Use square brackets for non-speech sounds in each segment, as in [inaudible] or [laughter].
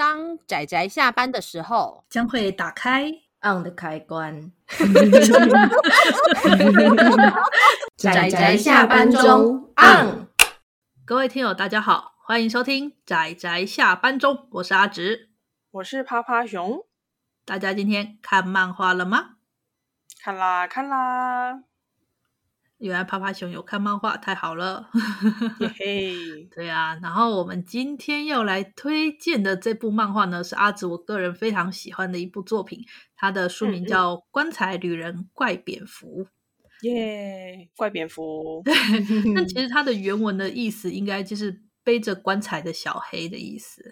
当仔仔下班的时候，将会打开 on 的开关。[laughs] 仔仔下班中 on。各位听友，大家好，欢迎收听仔仔下班中，我是阿直，我是趴趴熊。大家今天看漫画了吗？看啦，看啦。原来趴趴熊有看漫画，太好了！[laughs] 嘿嘿，对啊。然后我们今天要来推荐的这部漫画呢，是阿紫我个人非常喜欢的一部作品，它的书名叫《棺材旅人怪蝙蝠》。耶，怪蝙蝠。对，[laughs] 但其实它的原文的意思应该就是背着棺材的小黑的意思。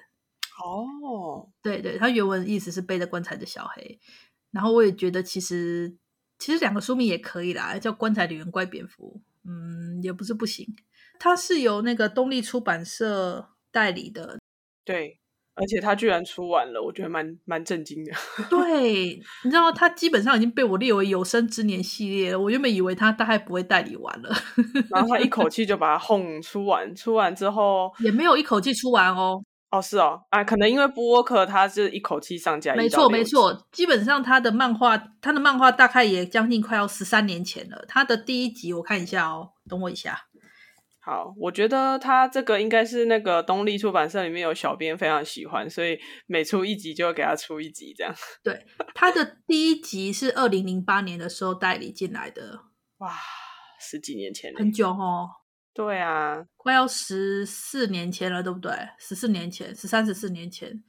哦，对对，它原文的意思是背着棺材的小黑。然后我也觉得其实。其实两个书名也可以啦，叫《棺材里人怪蝙蝠》，嗯，也不是不行。它是由那个东立出版社代理的，对，而且它居然出完了，我觉得蛮蛮震惊的。[laughs] 对，你知道，它基本上已经被我列为有生之年系列了。我原本以为它大概不会代理完了，然后他一口气就把它轰出完，出完之后也没有一口气出完哦。哦，是哦，啊，可能因为布沃克他是一口气上架，没错没错，基本上他的漫画，他的漫画大概也将近快要十三年前了。他的第一集我看一下哦，等我一下。好，我觉得他这个应该是那个东立出版社里面有小编非常喜欢，所以每出一集就给他出一集这样。[laughs] 对，他的第一集是二零零八年的时候代理进来的，哇，十几年前，很久哦。对啊，快要十四年前了，对不对？十四年前，十三、十四年前，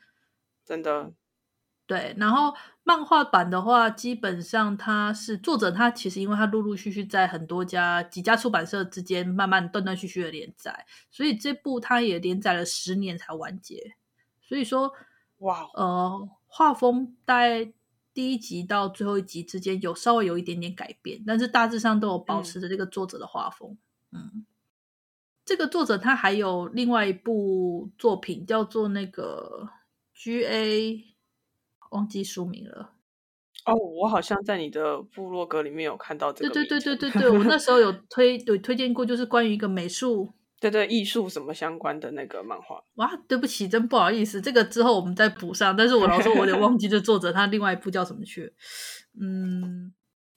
真的。对，然后漫画版的话，基本上它是作者，他其实因为他陆陆续续在很多家几家出版社之间慢慢断断续续的连载，所以这部他也连载了十年才完结。所以说，哇，呃，画风在第一集到最后一集之间有稍微有一点点改变，但是大致上都有保持着这个作者的画风，嗯。嗯这个作者他还有另外一部作品叫做那个 GA，忘记书名了。哦，我好像在你的部落格里面有看到这个。对对对对对对，我那 [laughs] 时候有推有推荐过，就是关于一个美术，[laughs] 对对艺术什么相关的那个漫画。哇，对不起，真不好意思，这个之后我们再补上。但是我老说我有点忘记这作者他另外一部叫什么去。嗯，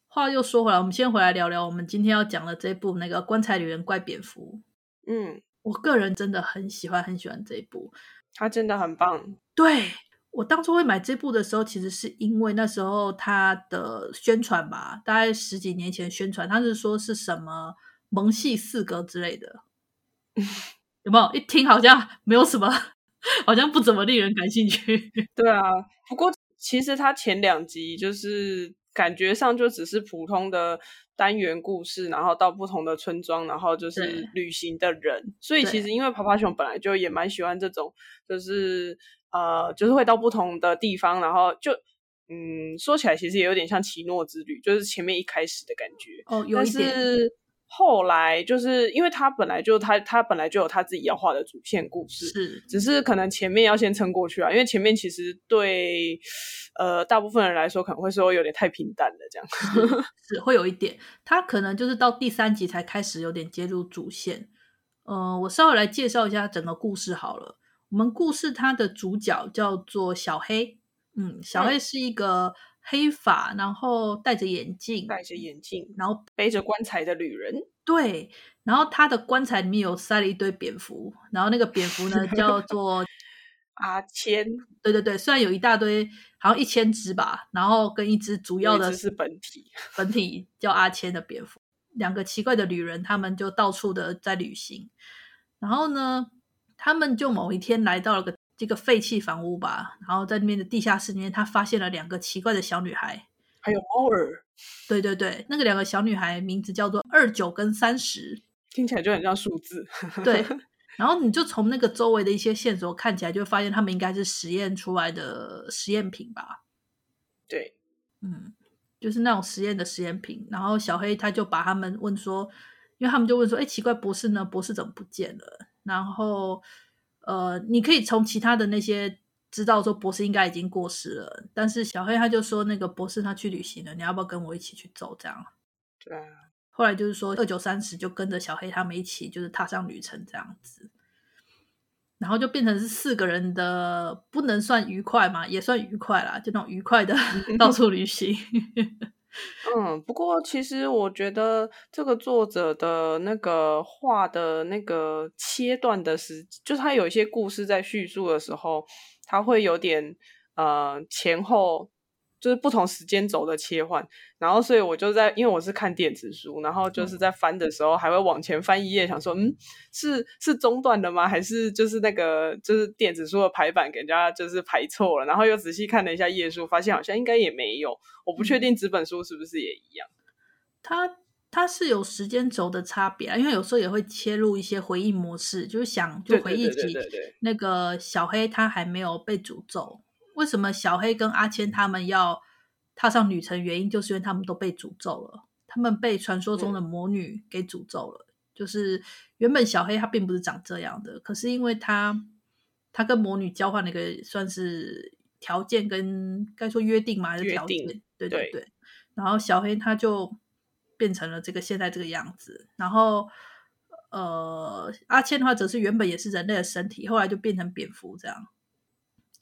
话又说回来，我们先回来聊聊我们今天要讲的这部那个《棺材里人怪蝙蝠》。嗯，我个人真的很喜欢很喜欢这一部，它真的很棒。对，我当初会买这部的时候，其实是因为那时候它的宣传吧，大概十几年前宣传，它是说是什么萌系四格之类的，有没有？一听好像没有什么，好像不怎么令人感兴趣。[laughs] 对啊，不过其实它前两集就是感觉上就只是普通的。单元故事，然后到不同的村庄，然后就是旅行的人。所以其实因为爬爬熊本来就也蛮喜欢这种，就是呃，就是会到不同的地方，然后就嗯，说起来其实也有点像奇诺之旅，就是前面一开始的感觉。哦，有一点。但是后来就是因为他本来就他他本来就有他自己要画的主线故事，是，只是可能前面要先撑过去啊，因为前面其实对呃大部分人来说可能会说有点太平淡了，这样是，是会有一点，他可能就是到第三集才开始有点接入主线。呃，我稍微来介绍一下整个故事好了。我们故事它的主角叫做小黑，嗯，小黑是一个。黑发，然后戴着眼镜，戴着眼镜，然后背着棺材的旅人。对，然后他的棺材里面有塞了一堆蝙蝠，然后那个蝙蝠呢 [laughs] 叫做 [laughs] 阿千。对对对，虽然有一大堆，好像一千只吧，然后跟一只主要的是本体，本体叫阿千的蝙蝠，两个奇怪的旅人，他们就到处的在旅行。然后呢，他们就某一天来到了个。这个废弃房屋吧，然后在那边的地下室里面，他发现了两个奇怪的小女孩，还有猫儿。对对对，那个两个小女孩名字叫做二九跟三十，听起来就很像数字。对，[laughs] 然后你就从那个周围的一些线索看起来，就会发现他们应该是实验出来的实验品吧？对，嗯，就是那种实验的实验品。然后小黑他就把他们问说，因为他们就问说，哎，奇怪，博士呢？博士怎么不见了？然后。呃，你可以从其他的那些知道说博士应该已经过世了，但是小黑他就说那个博士他去旅行了，你要不要跟我一起去走？这样。对啊。后来就是说二九三十就跟着小黑他们一起就是踏上旅程这样子。然后就变成是四个人的，不能算愉快嘛，也算愉快啦，就那种愉快的 [laughs] 到处旅行。嗯，不过其实我觉得这个作者的那个画的那个切断的时，就是他有一些故事在叙述的时候，他会有点呃前后。就是不同时间轴的切换，然后所以我就在，因为我是看电子书，然后就是在翻的时候还会往前翻一页，想说，嗯，是是中断的吗？还是就是那个就是电子书的排版给人家就是排错了？然后又仔细看了一下页数，发现好像应该也没有，我不确定纸本书是不是也一样。它它是有时间轴的差别啊，因为有时候也会切入一些回忆模式，就是想就回忆起那个小黑他还没有被诅咒。为什么小黑跟阿千他们要踏上旅程？原因就是因为他们都被诅咒了，他们被传说中的魔女给诅咒了。嗯、就是原本小黑他并不是长这样的，可是因为他他跟魔女交换了一个算是条件跟该说约定嘛，还是条件？对对对。对然后小黑他就变成了这个现在这个样子。然后呃，阿谦的话则是原本也是人类的身体，后来就变成蝙蝠这样。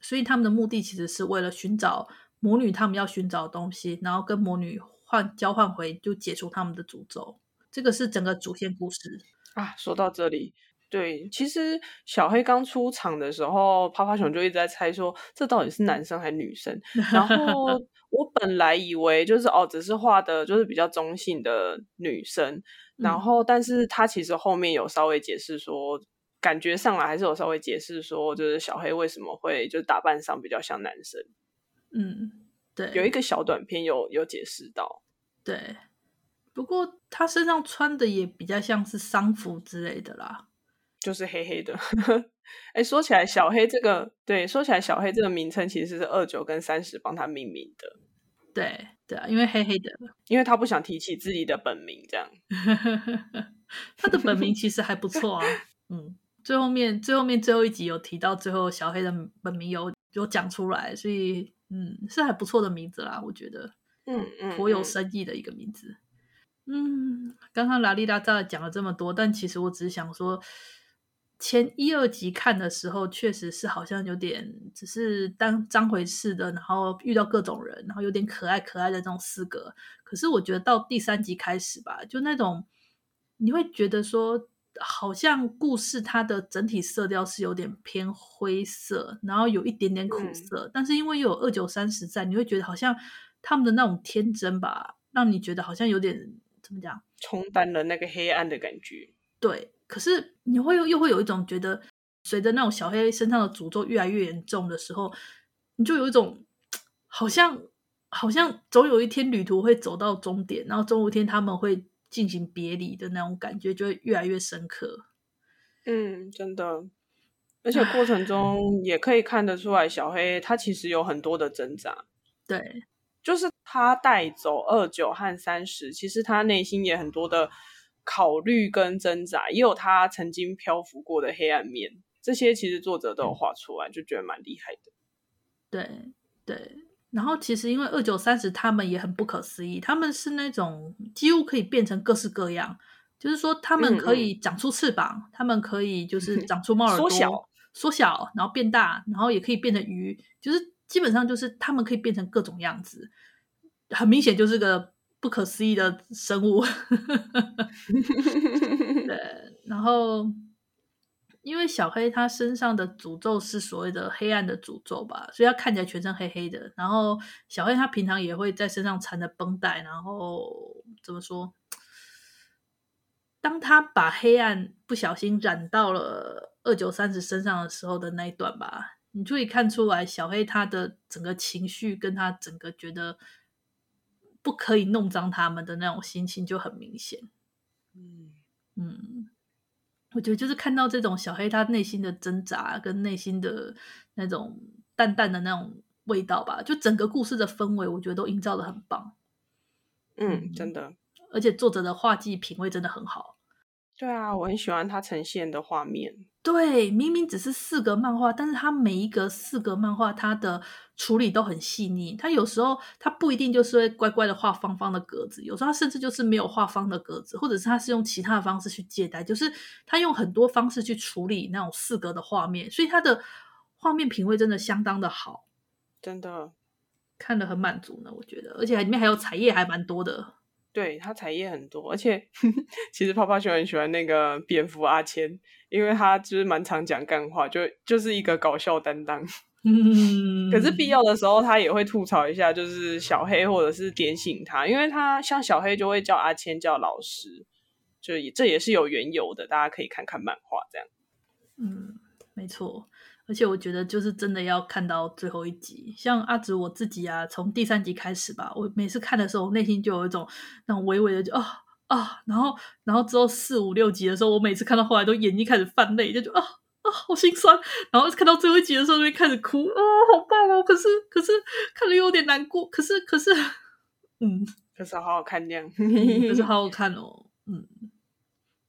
所以他们的目的其实是为了寻找魔女，他们要寻找的东西，然后跟魔女换交换回，就解除他们的诅咒。这个是整个主线故事啊。说到这里，对，其实小黑刚出场的时候，趴趴熊就一直在猜说，这到底是男生还是女生。[laughs] 然后我本来以为就是哦，只是画的就是比较中性的女生，然后但是他其实后面有稍微解释说。感觉上来还是有稍微解释说，就是小黑为什么会就是打扮上比较像男生。嗯，对，有一个小短片有有解释到。对，不过他身上穿的也比较像是丧服之类的啦，就是黑黑的。[laughs] 哎，说起来，小黑这个对，说起来小黑这个名称其实是二九跟三十帮他命名的。对对啊，因为黑黑的，[laughs] 因为他不想提起自己的本名，这样。[laughs] 他的本名其实还不错啊，嗯。最后面，最后面最后一集有提到，最后小黑的本名有有讲出来，所以嗯，是还不错的名字啦，我觉得，嗯嗯，颇有深意的一个名字。嗯，刚刚拉里拉扎讲了这么多，但其实我只是想说，前一二集看的时候，确实是好像有点只是当张回事的，然后遇到各种人，然后有点可爱可爱的这种四格。可是我觉得到第三集开始吧，就那种你会觉得说。好像故事它的整体色调是有点偏灰色，然后有一点点苦涩，嗯、但是因为又有二九三十在，你会觉得好像他们的那种天真吧，让你觉得好像有点怎么讲，冲淡了那个黑暗的感觉。对，可是你会又又会有一种觉得，随着那种小黑身上的诅咒越来越严重的时候，你就有一种好像好像总有一天旅途会走到终点，然后总有一天他们会。进行别离的那种感觉就会越来越深刻。嗯，真的，而且过程中也可以看得出来，小黑他其实有很多的挣扎。对，就是他带走二九和三十，其实他内心也很多的考虑跟挣扎，也有他曾经漂浮过的黑暗面。这些其实作者都有画出来，就觉得蛮厉害的。对，对。然后其实因为二九三十他们也很不可思议，他们是那种几乎可以变成各式各样，就是说他们可以长出翅膀，嗯嗯他们可以就 [laughs] 是长出猫耳朵，缩小，缩小，然后变大，然后也可以变成鱼，就是基本上就是他们可以变成各种样子，很明显就是个不可思议的生物。[laughs] 对，然后。因为小黑他身上的诅咒是所谓的黑暗的诅咒吧，所以他看起来全身黑黑的。然后小黑他平常也会在身上缠着绷带，然后怎么说？当他把黑暗不小心染到了二九三十身上的时候的那一段吧，你就可以看出来小黑他的整个情绪跟他整个觉得不可以弄脏他们的那种心情就很明显。嗯嗯。我觉得就是看到这种小黑他内心的挣扎跟内心的那种淡淡的那种味道吧，就整个故事的氛围，我觉得都营造的很棒。嗯，真的，而且作者的画技品味真的很好。对啊，我很喜欢它呈现的画面。对，明明只是四格漫画，但是它每一格四格漫画，它的处理都很细腻。它有时候它不一定就是会乖乖的画方方的格子，有时候它甚至就是没有画方的格子，或者是它是用其他的方式去借代，就是它用很多方式去处理那种四格的画面，所以它的画面品味真的相当的好，真的看得很满足呢。我觉得，而且里面还有彩页，还蛮多的。对，它彩页很多，而且 [laughs] [laughs] 其实泡泡熊很喜欢那个蝙蝠阿千，因为他就是蛮常讲干话，就就是一个搞笑担当。[laughs] 嗯，可是必要的时候他也会吐槽一下，就是小黑或者是点醒他，因为他像小黑就会叫阿千叫老师，就也这也是有缘由的，大家可以看看漫画这样。嗯，没错。而且我觉得，就是真的要看到最后一集。像阿紫我自己啊，从第三集开始吧，我每次看的时候，内心就有一种那种微微的就啊啊，然后然后之后四五六集的时候，我每次看到后来都眼睛开始泛泪，就觉得啊啊好心酸。然后看到最后一集的时候，就会开始哭啊，好棒哦！可是可是看了又有点难过，可是可是嗯，可是好好看这样，可是 [laughs] 好好看哦，嗯，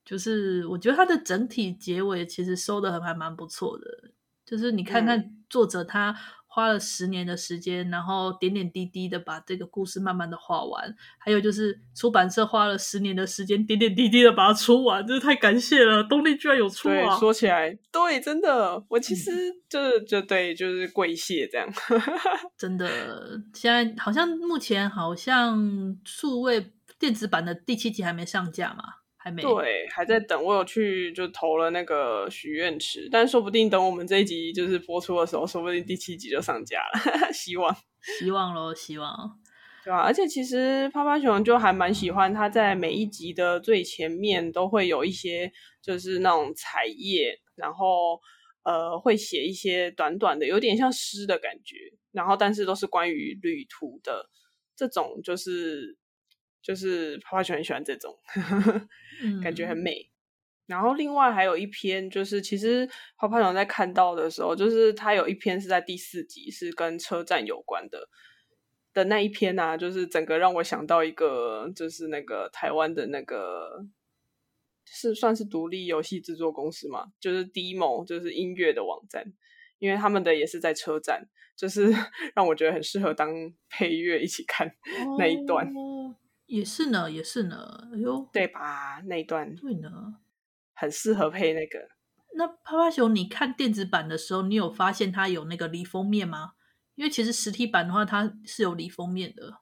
就是我觉得它的整体结尾其实收的还还蛮不错的。就是你看看作者他花了十年的时间，嗯、然后点点滴滴的把这个故事慢慢的画完，还有就是出版社花了十年的时间，点点滴滴的把它出完，真是太感谢了！东力居然有出啊！对，说起来，对，真的，我其实就是就对，就是跪谢这样。[laughs] 真的，现在好像目前好像数位电子版的第七集还没上架嘛。还没对，还在等。我有去就投了那个许愿池，但说不定等我们这一集就是播出的时候，说不定第七集就上架了。[laughs] 希望，希望咯，希望，对吧？而且其实趴趴熊就还蛮喜欢，他在每一集的最前面都会有一些就是那种彩页，然后呃会写一些短短的，有点像诗的感觉，然后但是都是关于旅途的这种，就是。就是泡泡熊很喜欢这种，感觉很美。嗯、然后另外还有一篇，就是其实泡泡熊在看到的时候，就是他有一篇是在第四集，是跟车站有关的的那一篇啊，就是整个让我想到一个，就是那个台湾的那个是算是独立游戏制作公司嘛，就是 Demo，就是音乐的网站，因为他们的也是在车站，就是 [laughs] 让我觉得很适合当配乐一起看 [laughs] 那一段。哦也是呢，也是呢，哎呦，对吧？那一段对呢，很适合配那个。那趴趴熊，你看电子版的时候，你有发现它有那个离封面吗？因为其实实体版的话，它是有离封面的。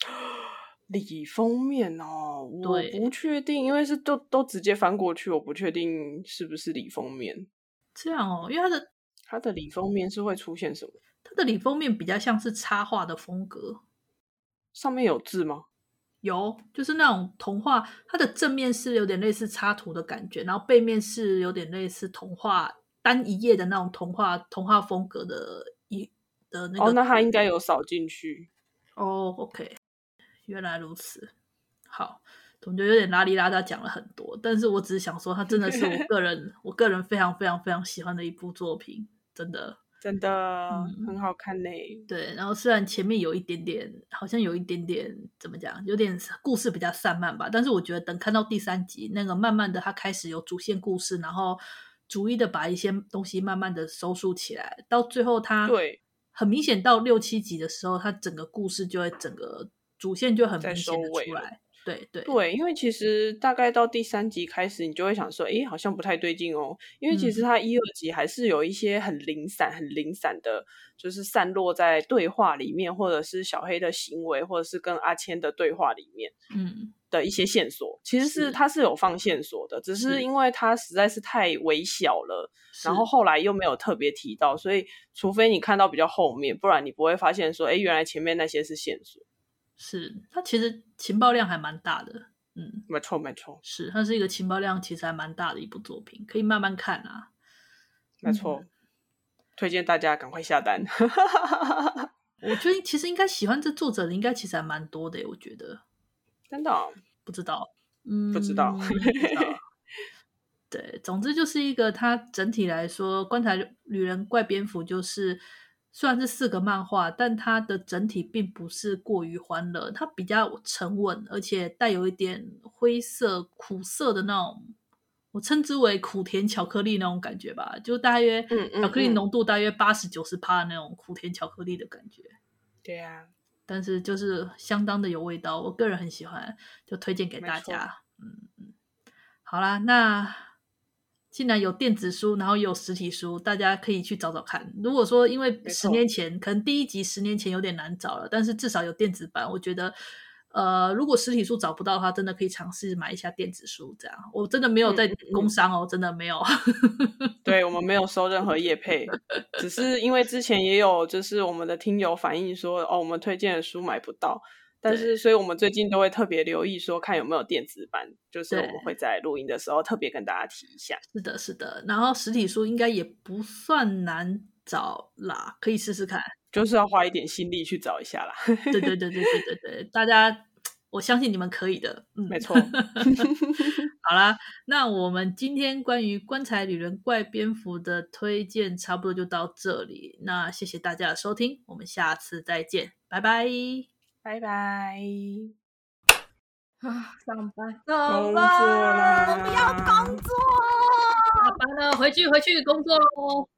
[gasps] 离封面哦，我不确定，因为是都都直接翻过去，我不确定是不是离封面。这样哦，因为它的它的离封面是会出现什么？它的离封面比较像是插画的风格，上面有字吗？有，就是那种童话，它的正面是有点类似插图的感觉，然后背面是有点类似童话单一页的那种童话童话风格的一的那个。哦，那它应该有扫进去。哦，OK，原来如此。好，总觉得有点拉里拉杂讲了很多，但是我只是想说，它真的是我个人 [laughs] 我个人非常非常非常喜欢的一部作品，真的。真的、嗯、很好看呢。对，然后虽然前面有一点点，好像有一点点怎么讲，有点故事比较散漫吧，但是我觉得等看到第三集，那个慢慢的它开始有主线故事，然后逐一的把一些东西慢慢的收束起来，到最后它对很明显到六七集的时候，它整个故事就会整个主线就很明显的出来。对对。对，因为其实大概到第三集开始，你就会想说，诶，好像不太对劲哦。因为其实它一二集还是有一些很零散、很零散的，就是散落在对话里面，或者是小黑的行为，或者是跟阿千的对话里面，嗯，的一些线索，嗯、其实是它是有放线索的，只是因为它实在是太微小了，然后后来又没有特别提到，所以除非你看到比较后面，不然你不会发现说，诶，原来前面那些是线索。是，它其实情报量还蛮大的，嗯，没错没错，是，它是一个情报量其实还蛮大的一部作品，可以慢慢看啊，没错，嗯、[laughs] 推荐大家赶快下单。[laughs] 我觉得其实应该喜欢这作者的应该其实还蛮多的，我觉得，真的、哦、不知道，嗯，不知道，对，总之就是一个，它整体来说，《棺材女人怪蝙蝠》就是。虽然是四个漫画，但它的整体并不是过于欢乐，它比较沉稳，而且带有一点灰色、苦涩的那种我称之为苦甜巧克力那种感觉吧，就大约巧克力浓度大约八十九十帕那种苦甜巧克力的感觉。对呀，但是就是相当的有味道，我个人很喜欢，就推荐给大家。嗯嗯，好啦，那。既然有电子书，然后也有实体书，大家可以去找找看。如果说因为十年前可能第一集十年前有点难找了，但是至少有电子版，我觉得，呃，如果实体书找不到的话，真的可以尝试买一下电子书。这样，我真的没有在工商哦，嗯嗯、真的没有。[laughs] 对，我们没有收任何业配，只是因为之前也有就是我们的听友反映说，哦，我们推荐的书买不到。但是，所以我们最近都会特别留意，说看有没有电子版，就是我们会在录音的时候特别跟大家提一下。是的，是的。然后实体书应该也不算难找啦，可以试试看。就是要花一点心力去找一下啦。对对对对对对对，大家，我相信你们可以的。嗯，没错。[laughs] 好啦，那我们今天关于《棺材女人怪蝙蝠》的推荐差不多就到这里。那谢谢大家的收听，我们下次再见，拜拜。拜拜！啊，上班，上班，我不要工作，下班了，回去，回去工作喽。